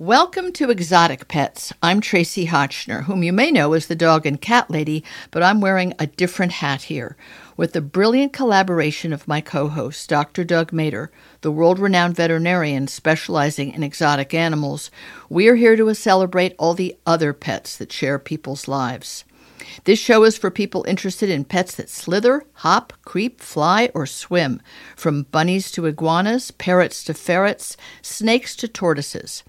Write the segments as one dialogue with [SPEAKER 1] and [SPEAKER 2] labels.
[SPEAKER 1] Welcome to Exotic Pets. I'm Tracie Hotchner, whom you may know as the dog and cat lady, but I'm wearing a different hat here. With the brilliant collaboration of my co host, Dr. Doug Mader, the world renowned veterinarian specializing in exotic animals, we are here to celebrate all the other pets that share people's lives. This show is for people interested in pets that slither, hop, creep, fly, or swim, from bunnies to iguanas, parrots to ferrets, snakes to tortoises.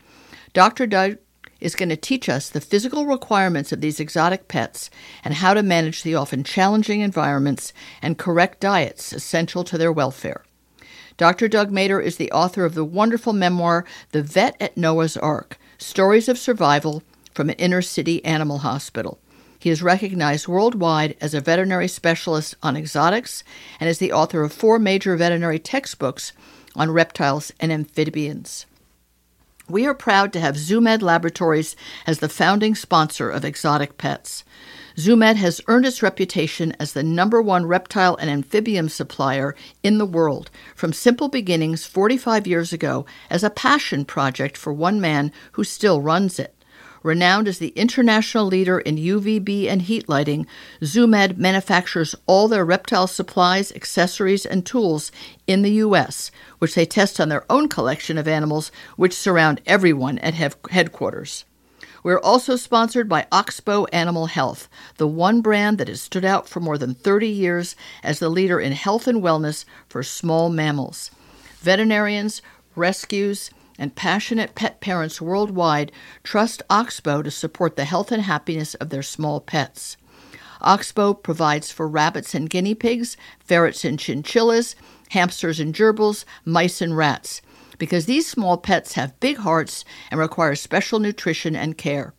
[SPEAKER 1] Dr. Doug is going to teach us the physical requirements of these exotic pets and how to manage the often challenging environments and correct diets essential to their welfare. Dr. Doug Mader is the author of the wonderful memoir, The Vet at Noah's Ark Stories of Survival from an Inner City Animal Hospital. He is recognized worldwide as a veterinary specialist on exotics and is the author of four major veterinary textbooks on reptiles and amphibians. We are proud to have ZooMed Laboratories as the founding sponsor of Exotic Pets. ZooMed has earned its reputation as the number one reptile and amphibian supplier in the world from simple beginnings 45 years ago as a passion project for one man who still runs it. Renowned as the international leader in UVB and heat lighting, ZooMed manufactures all their reptile supplies, accessories, and tools in the U.S., which they test on their own collection of animals, which surround everyone at headquarters. We're also sponsored by Oxbow Animal Health, the one brand that has stood out for more than 30 years as the leader in health and wellness for small mammals. Veterinarians, rescues, and passionate pet parents worldwide trust Oxbow to support the health and happiness of their small pets. Oxbow provides for rabbits and guinea pigs, ferrets and chinchillas, hamsters and gerbils, mice and rats, because these small pets have big hearts and require special nutrition and care.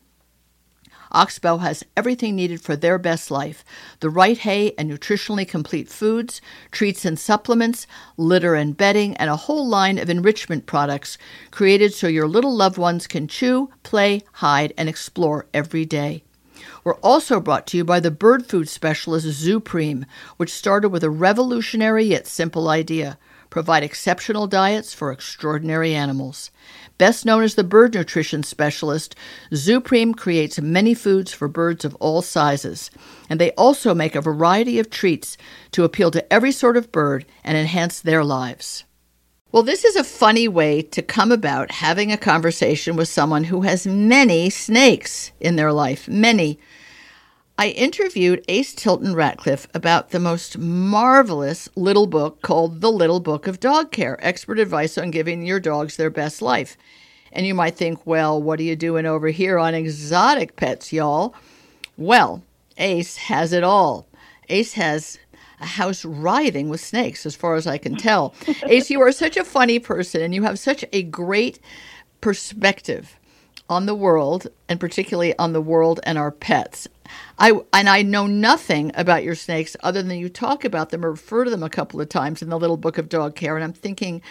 [SPEAKER 1] Oxbow has everything needed for their best life the right hay and nutritionally complete foods, treats and supplements, litter and bedding, and a whole line of enrichment products created so your little loved ones can chew, play, hide, and explore every day. We're also brought to you by the bird food specialist ZuPreem, which started with a revolutionary yet simple idea provide exceptional diets for extraordinary animals. Best known as the bird nutrition specialist, ZuPreem creates many foods for birds of all sizes, and they also make a variety of treats to appeal to every sort of bird and enhance their lives. Well, this is a funny way to come about having a conversation with someone who has many snakes in their life, many. I interviewed Ace Tilton Ratcliffe about the most marvelous little book called The Little Book of Dog Care Expert Advice on Giving Your Dogs Their Best Life. And you might think, well, what are you doing over here on exotic pets, y'all? Well, Ace has it all. Ace has a house writhing with snakes, as far as I can tell. Ace, you are such a funny person and you have such a great perspective on the world and particularly on the world and our pets. I and I know nothing about your snakes other than you talk about them or refer to them a couple of times in the little book of dog care and I'm thinking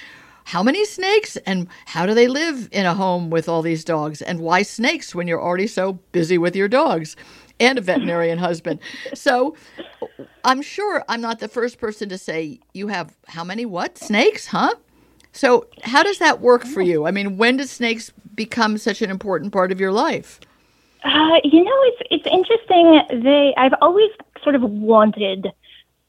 [SPEAKER 1] how many snakes and how do they live in a home with all these dogs and why snakes when you're already so busy with your dogs and a veterinarian husband. So I'm sure I'm not the first person to say you have how many what snakes, huh? So how does that work for you? I mean, when do snakes become such an important part of your life?
[SPEAKER 2] Uh, you know, it's it's interesting. They I've always sort of wanted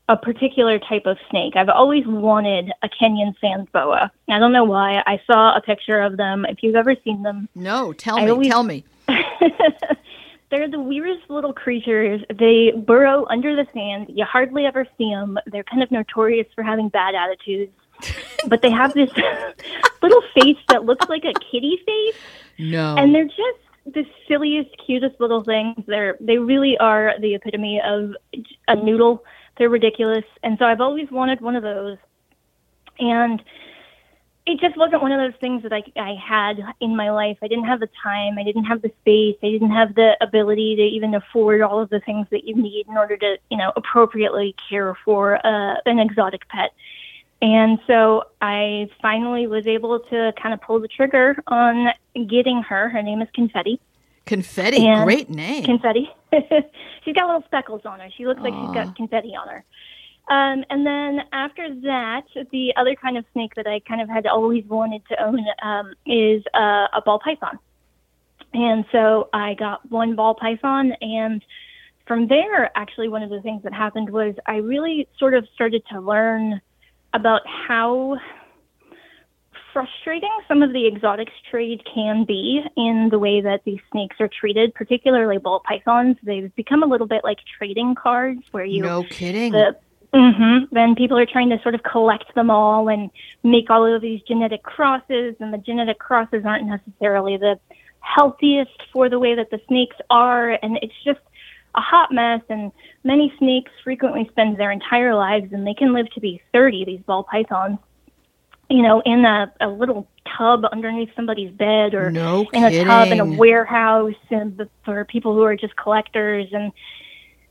[SPEAKER 2] a particular type of snake. I've always wanted a Kenyan sand boa. I don't know why. I saw a picture of them. If you've ever seen them,
[SPEAKER 1] no, tell I me, always... tell me.
[SPEAKER 2] They're the weirdest little creatures. They burrow under the sand. You hardly ever see them. They're kind of notorious for having bad attitudes. but they have this little face that looks like a kitty face.
[SPEAKER 1] No.
[SPEAKER 2] And they're just the silliest, cutest little things. They're they really are the epitome of a noodle. They're ridiculous, and so I've always wanted one of those. And it just wasn't one of those things that I, I had in my life. I didn't have the time. I didn't have the space. I didn't have the ability to even afford all of the things that you need in order to, you know, appropriately care for uh, an exotic pet. And so I finally was able to kind of pull the trigger on getting her. Her name is Confetti.
[SPEAKER 1] Confetti, and great name.
[SPEAKER 2] Confetti. she's got little speckles on her. She looks Aww. like she's got confetti on her. Um, and then after that, the other kind of snake that I kind of had always wanted to own um, is uh, a ball python. And so I got one ball python and from there, actually, one of the things that happened was I really sort of started to learn about how frustrating some of the exotics trade can be in the way that these snakes are treated, particularly ball pythons. They've become a little bit like trading cards where you.
[SPEAKER 1] No kidding.
[SPEAKER 2] The, Mm-hmm. Then people are trying to sort of collect them all and make all of these genetic crosses, and the genetic crosses aren't necessarily the healthiest for the way that the snakes are, and it's just a hot mess. And many snakes frequently spend their entire lives, and they can live to be 30. These ball pythons, you know, in a, a little tub underneath somebody's bed, or
[SPEAKER 1] no
[SPEAKER 2] in a tub in a warehouse, and for people who are just collectors and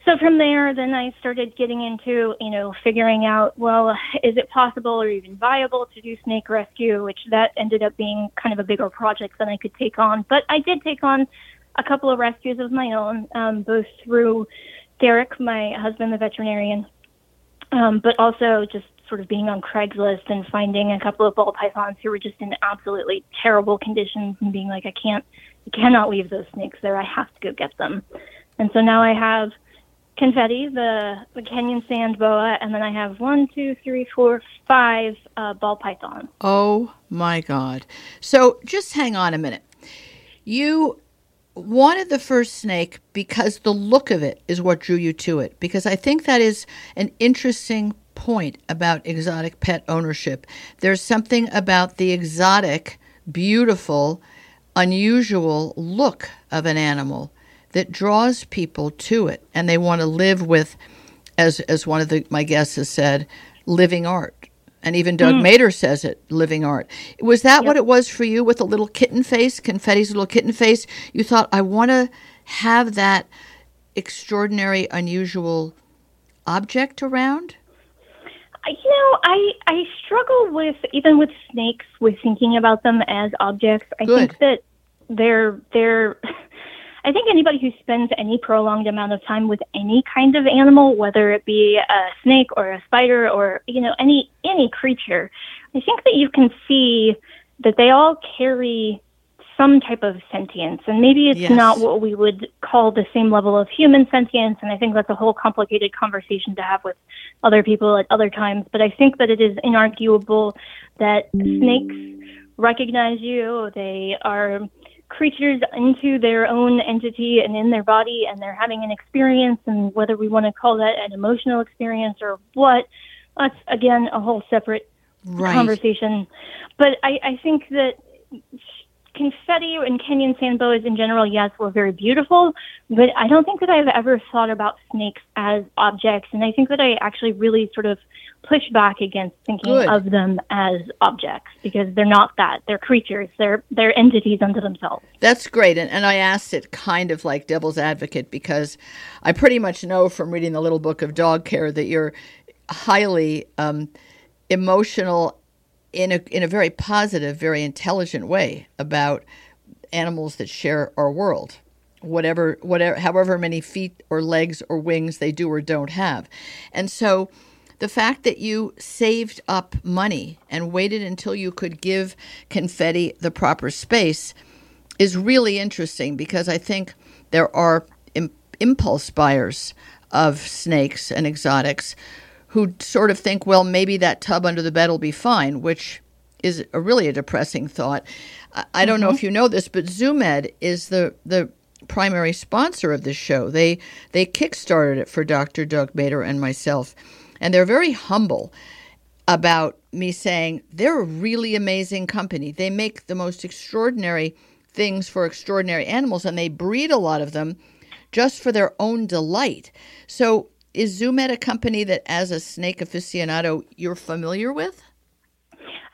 [SPEAKER 2] so from there, then I started getting into, you know, figuring out, well, is it possible or even viable to do snake rescue, which that ended up being kind of a bigger project than I could take on. But I did take on a couple of rescues of my own, um, both through Derek, my husband, the veterinarian, um, but also just sort of being on Craigslist and finding a couple of ball pythons who were just in absolutely terrible conditions and being like, I can't, I cannot leave those snakes there. I have to go get them. And so now I have confetti, the, the Kenyan sand boa, and then I have one, two, three, four, five uh, ball pythons.
[SPEAKER 1] Oh my God. So just hang on a minute. You wanted the first snake because the look of it is what drew you to it. Because I think that is an interesting point about exotic pet ownership. There's something about the exotic, beautiful, unusual look of an animal that draws people to it and they want to live with as as one of the my guests has said living art and even Doug mm. Mader says it living art. Was that what it was for you with a little kitten face confetti's little kitten face? You thought I want to have that extraordinary unusual object around?
[SPEAKER 2] I- You know, I I struggle with even with snakes with thinking about them as objects. I
[SPEAKER 1] Good.
[SPEAKER 2] think that they're they're I think anybody who spends any prolonged amount of time with any kind of animal, whether it be a snake or a spider or you know any any creature, I think that you can see that they all carry some type of sentience, and maybe it's
[SPEAKER 1] Yes.
[SPEAKER 2] not what we would call the same level of human sentience. And I think that's a whole complicated conversation to have with other people at other times. But I think that it is inarguable that snakes recognize you. They are creatures into their own entity and in their body, and they're having an experience. And whether we want to call that an emotional experience or what, that's again a whole separate
[SPEAKER 1] right
[SPEAKER 2] conversation. But I, I think that confetti and Kenyan sand boas in general, yes, were very beautiful, but I don't think that I've ever thought about snakes as objects. And I think that I actually really sort of push back against thinking
[SPEAKER 1] Good.
[SPEAKER 2] of them as objects because they're not that. They're creatures. They're they're entities unto themselves.
[SPEAKER 1] That's great. And, and I asked it kind of like devil's advocate because I pretty much know from reading the little book of dog care that you're highly um, emotional in a, in a very positive, very intelligent way about animals that share our world. Whatever, whatever, however many feet or legs or wings they do or don't have. And so the fact that you saved up money and waited until you could give confetti the proper space is really interesting because I think there are impulse buyers of snakes and exotics who sort of think, well, maybe that tub under the bed will be fine, which is a really a depressing thought. I, I don't know mm-hmm. if you know this, but ZooMed is the the primary sponsor of this show. They they kickstarted it for Dr. Doug Mader and myself, and they're very humble about me saying they're a really amazing company. They make the most extraordinary things for extraordinary animals, and they breed a lot of them just for their own delight. So, is ZooMed a company that, as a snake aficionado, you're familiar with?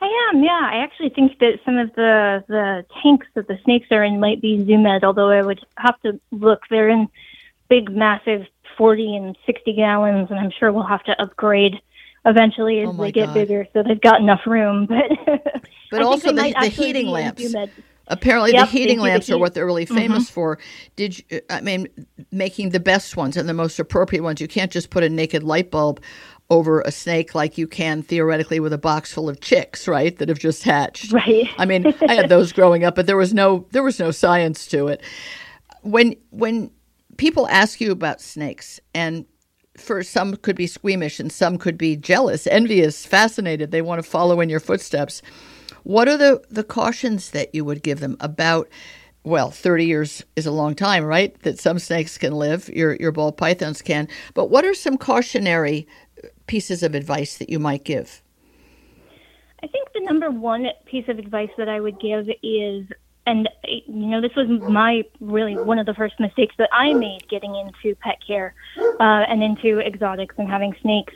[SPEAKER 2] I am, yeah. I actually think that some of the the tanks that the snakes are in might be ZooMed, although I would have to look. They're in big, massive 40 and 60 gallons, and I'm sure we'll have to upgrade eventually oh as
[SPEAKER 1] Oh
[SPEAKER 2] they get
[SPEAKER 1] God.
[SPEAKER 2] bigger, so they've got enough room. But
[SPEAKER 1] But also the, the heating lamps. Apparently,
[SPEAKER 2] Yep,
[SPEAKER 1] the heating
[SPEAKER 2] do the
[SPEAKER 1] lamps are what they're really mm-hmm. famous for. Did you, uh, I mean making the best ones and the most appropriate ones? You can't just put a naked light bulb over a snake like you can theoretically with a box full of chicks, right? That have just hatched.
[SPEAKER 2] Right.
[SPEAKER 1] I mean, I had those growing up, but there was no there was no science to it. When when people ask you about snakes and for some could be squeamish and some could be jealous, envious, fascinated, they want to follow in your footsteps. What are the the cautions that you would give them about well, 30 years is a long time, right? That some snakes can live, your your ball pythons can. But what are some cautionary pieces of advice that you might give?
[SPEAKER 2] I think the number one piece of advice that I would give is, and you know, this was my really one of the first mistakes that I made getting into pet care uh, and into exotics and having snakes,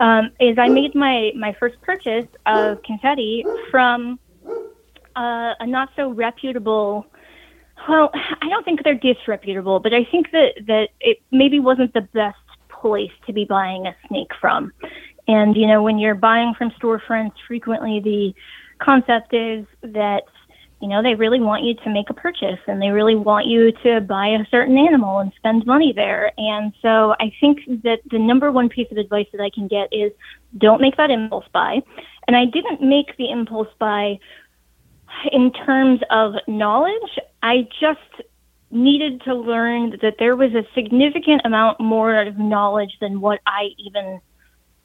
[SPEAKER 2] um, is I made my my first purchase of confetti from uh, a not so reputable. Well, I don't think they're disreputable, but I think that that it maybe wasn't the best place to be buying a snake from. And, you know, when you're buying from storefronts, frequently the concept is that, you know, they really want you to make a purchase and they really want you to buy a certain animal and spend money there. And so I think that the number one piece of advice that I can get is don't make that impulse buy. And I didn't make the impulse buy in terms of knowledge. I just needed to learn that there was a significant amount more of knowledge than what I even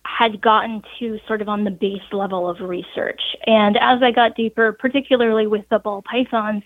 [SPEAKER 2] had gotten to sort of on the base level of research. And as I got deeper, particularly with the ball pythons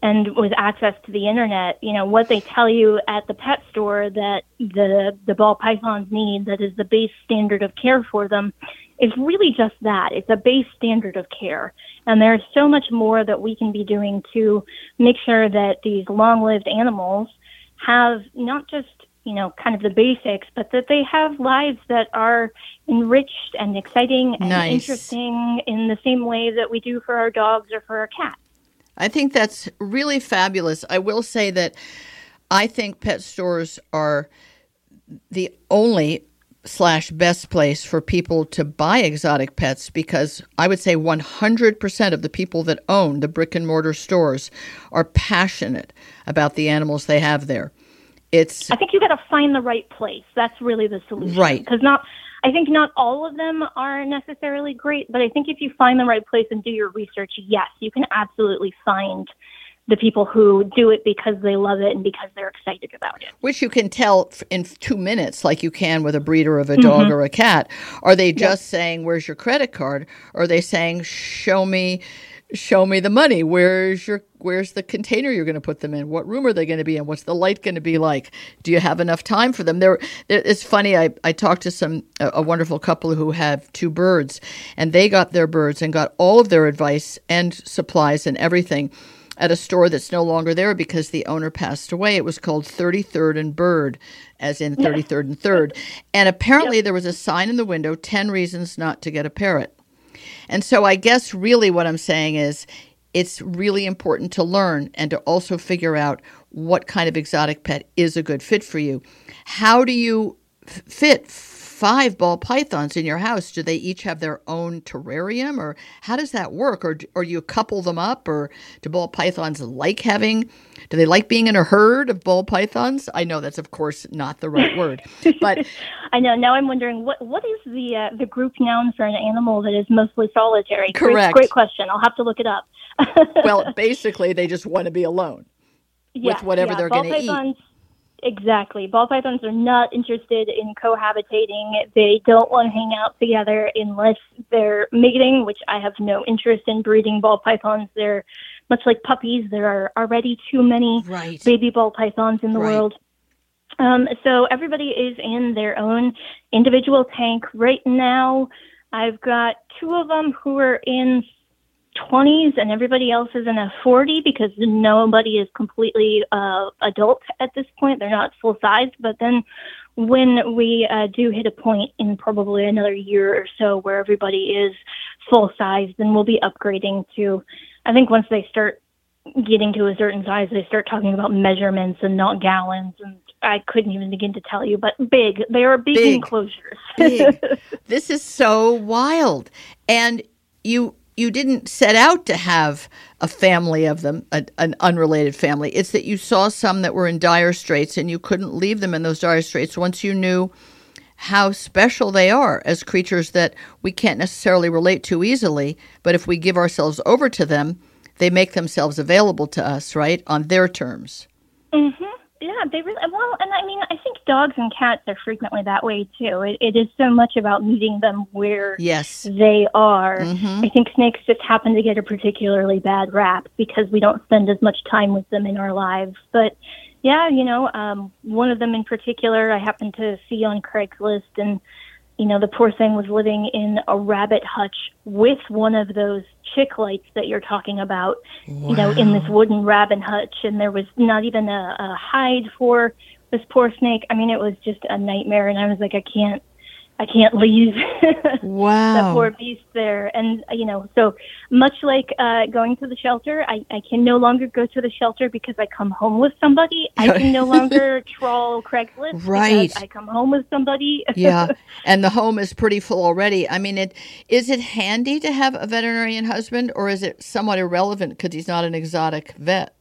[SPEAKER 2] and with access to the internet, you know, what they tell you at the pet store that the the ball pythons need that is the base standard of care for them is really just that. It's a base standard of care. And there's so much more that we can be doing to make sure that these long lived animals have not just, you know, kind of the basics, but that they have lives that are enriched and exciting and
[SPEAKER 1] Nice.
[SPEAKER 2] interesting in the same way that we do for our dogs or for our cats.
[SPEAKER 1] I think that's really fabulous. I will say that I think pet stores are the only slash best place for people to buy exotic pets because I would say 100% of the people that own the brick and mortar stores are passionate about the animals they have there. It's
[SPEAKER 2] I think you got to find the right place. That's really the solution.
[SPEAKER 1] Right.
[SPEAKER 2] Because not, I think not all of them are necessarily great, but I think if you find the right place and do your research, yes, you can absolutely find the people who do it because they love it and because they're excited about it.
[SPEAKER 1] which you can tell in two minutes, like you can with a breeder of a mm-hmm. dog or a cat. Are they just saying, "Where's your credit card?" Or are they saying, "Show me, show me the money. Where's your Where's the container you're going to put them in? What room are they going to be in? What's the light going to be like? Do you have enough time for them?" There, it's funny. I I talked to some a, a wonderful couple who have two birds, and they got their birds and got all of their advice and supplies and everything at a store that's no longer there because the owner passed away. It was called 33rd and Bird, as in 33rd and 3rd. And apparently there was a sign in the window 10 reasons not to get a parrot. And so I guess really what I'm saying is it's really important to learn and to also figure out what kind of exotic pet is a good fit for you. How do you fit five ball pythons in your house? Do they each have their own terrarium or how does that work? Or, or you couple them up or do ball pythons like having, do they like being in a herd of ball pythons? I know that's of course not the right word, but
[SPEAKER 2] I know. Now I'm wondering what what is the uh, the group noun for an animal that is mostly solitary? Great-
[SPEAKER 1] Correct.
[SPEAKER 2] Great, question. I'll have to look it up.
[SPEAKER 1] well, basically they just want to be alone.
[SPEAKER 2] Yeah,
[SPEAKER 1] whatever
[SPEAKER 2] yeah.
[SPEAKER 1] they're gonna eat.
[SPEAKER 2] Exactly. Ball pythons are not interested in cohabitating. They don't want to hang out together unless they're mating, which I have no interest in breeding ball pythons. They're much like puppies. There are already too many
[SPEAKER 1] Right.
[SPEAKER 2] baby ball pythons in the
[SPEAKER 1] Right.
[SPEAKER 2] world. Um, so everybody is in their own individual tank right now. I've got two of them who are in 20s and everybody else is in a 40 because nobody is completely uh, adult at this point. They're not full sized. But then when we uh, do hit a point in probably another year or so where everybody is full sized, then we'll be upgrading to, I think once they start getting to a certain size, they start talking about measurements and not gallons. And I couldn't even begin to tell you, but big. They are big,
[SPEAKER 1] Big.
[SPEAKER 2] enclosures.
[SPEAKER 1] big. this is so wild. And you you didn't set out to have a family of them, a, an unrelated family. It's that you saw some that were in dire straits and you couldn't leave them in those dire straits once you knew how special they are as creatures that we can't necessarily relate to easily, but if we give ourselves over to them, they make themselves available to us, right, on their terms.
[SPEAKER 2] Mhm. Yeah, they really well, and I mean, I think dogs and cats are frequently that way too. It, it is so much about meeting them where
[SPEAKER 1] Yes.
[SPEAKER 2] they are.
[SPEAKER 1] Mhm.
[SPEAKER 2] I think snakes just happen to get a particularly bad rap because we don't spend as much time with them in our lives. But yeah, you know, um, one of them in particular I happened to see on Craigslist, and you know, the poor thing was living in a rabbit hutch with one of those chick lights that you're talking about, you know, in this wooden rabbit hutch, and there was not even a, a hide for this poor snake. I mean, it was just a nightmare, and I was like, I can't, I can't leave. that poor beast there. And, you know, so much like uh, going to the shelter, I, I can no longer go to the shelter because I come home with somebody. I can no longer troll Craigslist
[SPEAKER 1] Right.
[SPEAKER 2] because I come home with somebody.
[SPEAKER 1] yeah, and the home is pretty full already. I mean, it is it handy to have a veterinarian husband, or is it somewhat irrelevant because he's not an exotic vet?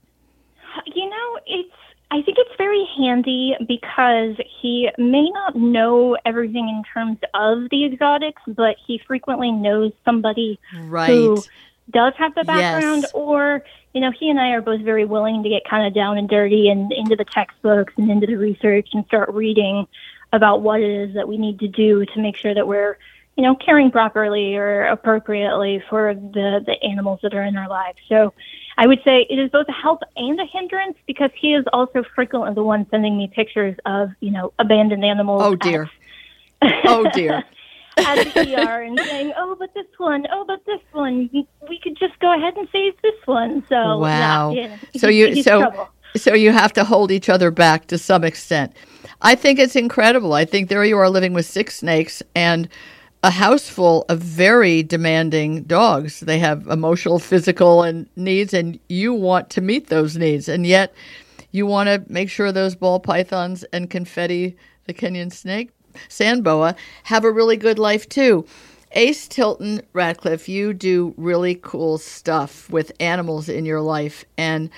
[SPEAKER 2] You know, it's. I think it's very handy because he may not know everything in terms of the exotics, but he frequently knows somebody
[SPEAKER 1] Right.
[SPEAKER 2] who does have the background
[SPEAKER 1] Yes.
[SPEAKER 2] or you know he and i are both very willing to get kind of down and dirty and into the textbooks and into the research and start reading about what it is that we need to do to make sure that we're you know caring properly or appropriately for the the animals that are in our lives so i would say it is both a help and a hindrance because he is also frequently the one sending me pictures of you know abandoned animals
[SPEAKER 1] Oh dear.
[SPEAKER 2] at-
[SPEAKER 1] Oh dear.
[SPEAKER 2] at the ER and saying, "Oh, but this one, oh, but this one, we could just go ahead and save this one." So
[SPEAKER 1] Wow.
[SPEAKER 2] yeah, yeah,
[SPEAKER 1] So you
[SPEAKER 2] he's
[SPEAKER 1] so
[SPEAKER 2] trouble.
[SPEAKER 1] so you have to hold each other back to some extent. I think it's incredible. I think there you are living with six snakes and a house full of very demanding dogs. They have emotional, physical, and needs, and you want to meet those needs, and yet you want to make sure those ball pythons and confetti, the Kenyan snake, sand boa, have a really good life too. Ace Tilton Ratcliffe, you do really cool stuff with animals in your life. And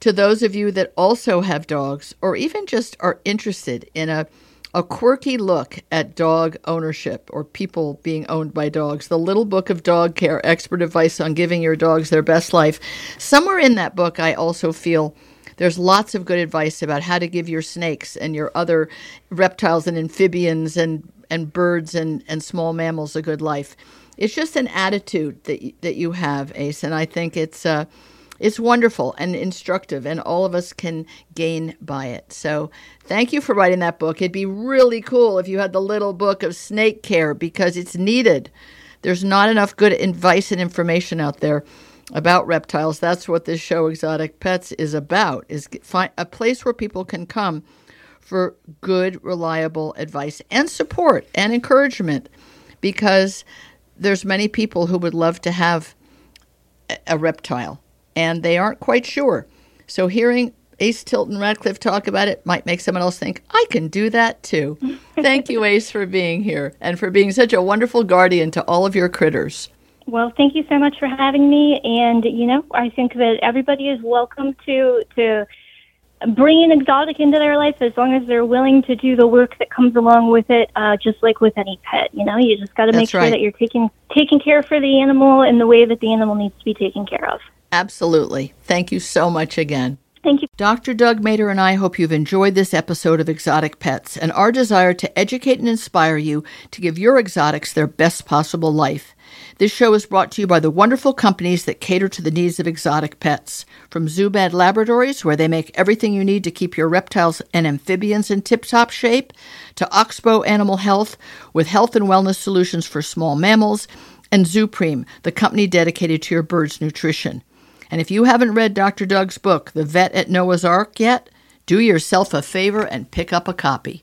[SPEAKER 1] to those of you that also have dogs or even just are interested in a, a quirky look at dog ownership or people being owned by dogs, the Little Book of Dog Care Expert Advice on Giving Your Dogs Their Best Life. Somewhere in that book, I also feel there's lots of good advice about how to give your snakes and your other reptiles and amphibians and, and birds and, and small mammals a good life. It's just an attitude that that you have, Ace, and I think it's uh, it's wonderful and instructive, and all of us can gain by it. So, thank you for writing that book. It'd be really cool if you had the little book of snake care because it's needed. There's not enough good advice and information out there about reptiles. That's what this show, Exotic Pets, is about: is find a place where people can come for good, reliable advice and support and encouragement, because there's many people who would love to have a- reptile and they aren't quite sure. So hearing Ace Tilton Ratcliffe talk about it might make someone else think, I can do that too. Thank you, Ace, for being here and for being such a wonderful guardian to all of your critters.
[SPEAKER 2] Well, thank you so much for having me. And you know, I think that everybody is welcome to to bring an exotic into their life as long as they're willing to do the work that comes along with it. Uh, just like with any pet, you know, you just got to make
[SPEAKER 1] That's
[SPEAKER 2] sure
[SPEAKER 1] right.
[SPEAKER 2] that you're taking taking care for the animal in the way that the animal needs to be taken care of.
[SPEAKER 1] Absolutely. Thank you so much again.
[SPEAKER 2] Thank you.
[SPEAKER 1] Dr. Doug Mader and I hope you've enjoyed this episode of Exotic Pets and our desire to educate and inspire you to give your exotics their best possible life. This show is brought to you by the wonderful companies that cater to the needs of exotic pets. From ZooMed Laboratories, where they make everything you need to keep your reptiles and amphibians in tip top shape, to Oxbow Animal Health, with health and wellness solutions for small mammals, and ZuPreem, the company dedicated to your bird's nutrition. And if you haven't read Dr. Doug's book, The Vet at Noah's Ark, yet, do yourself a favor and pick up a copy.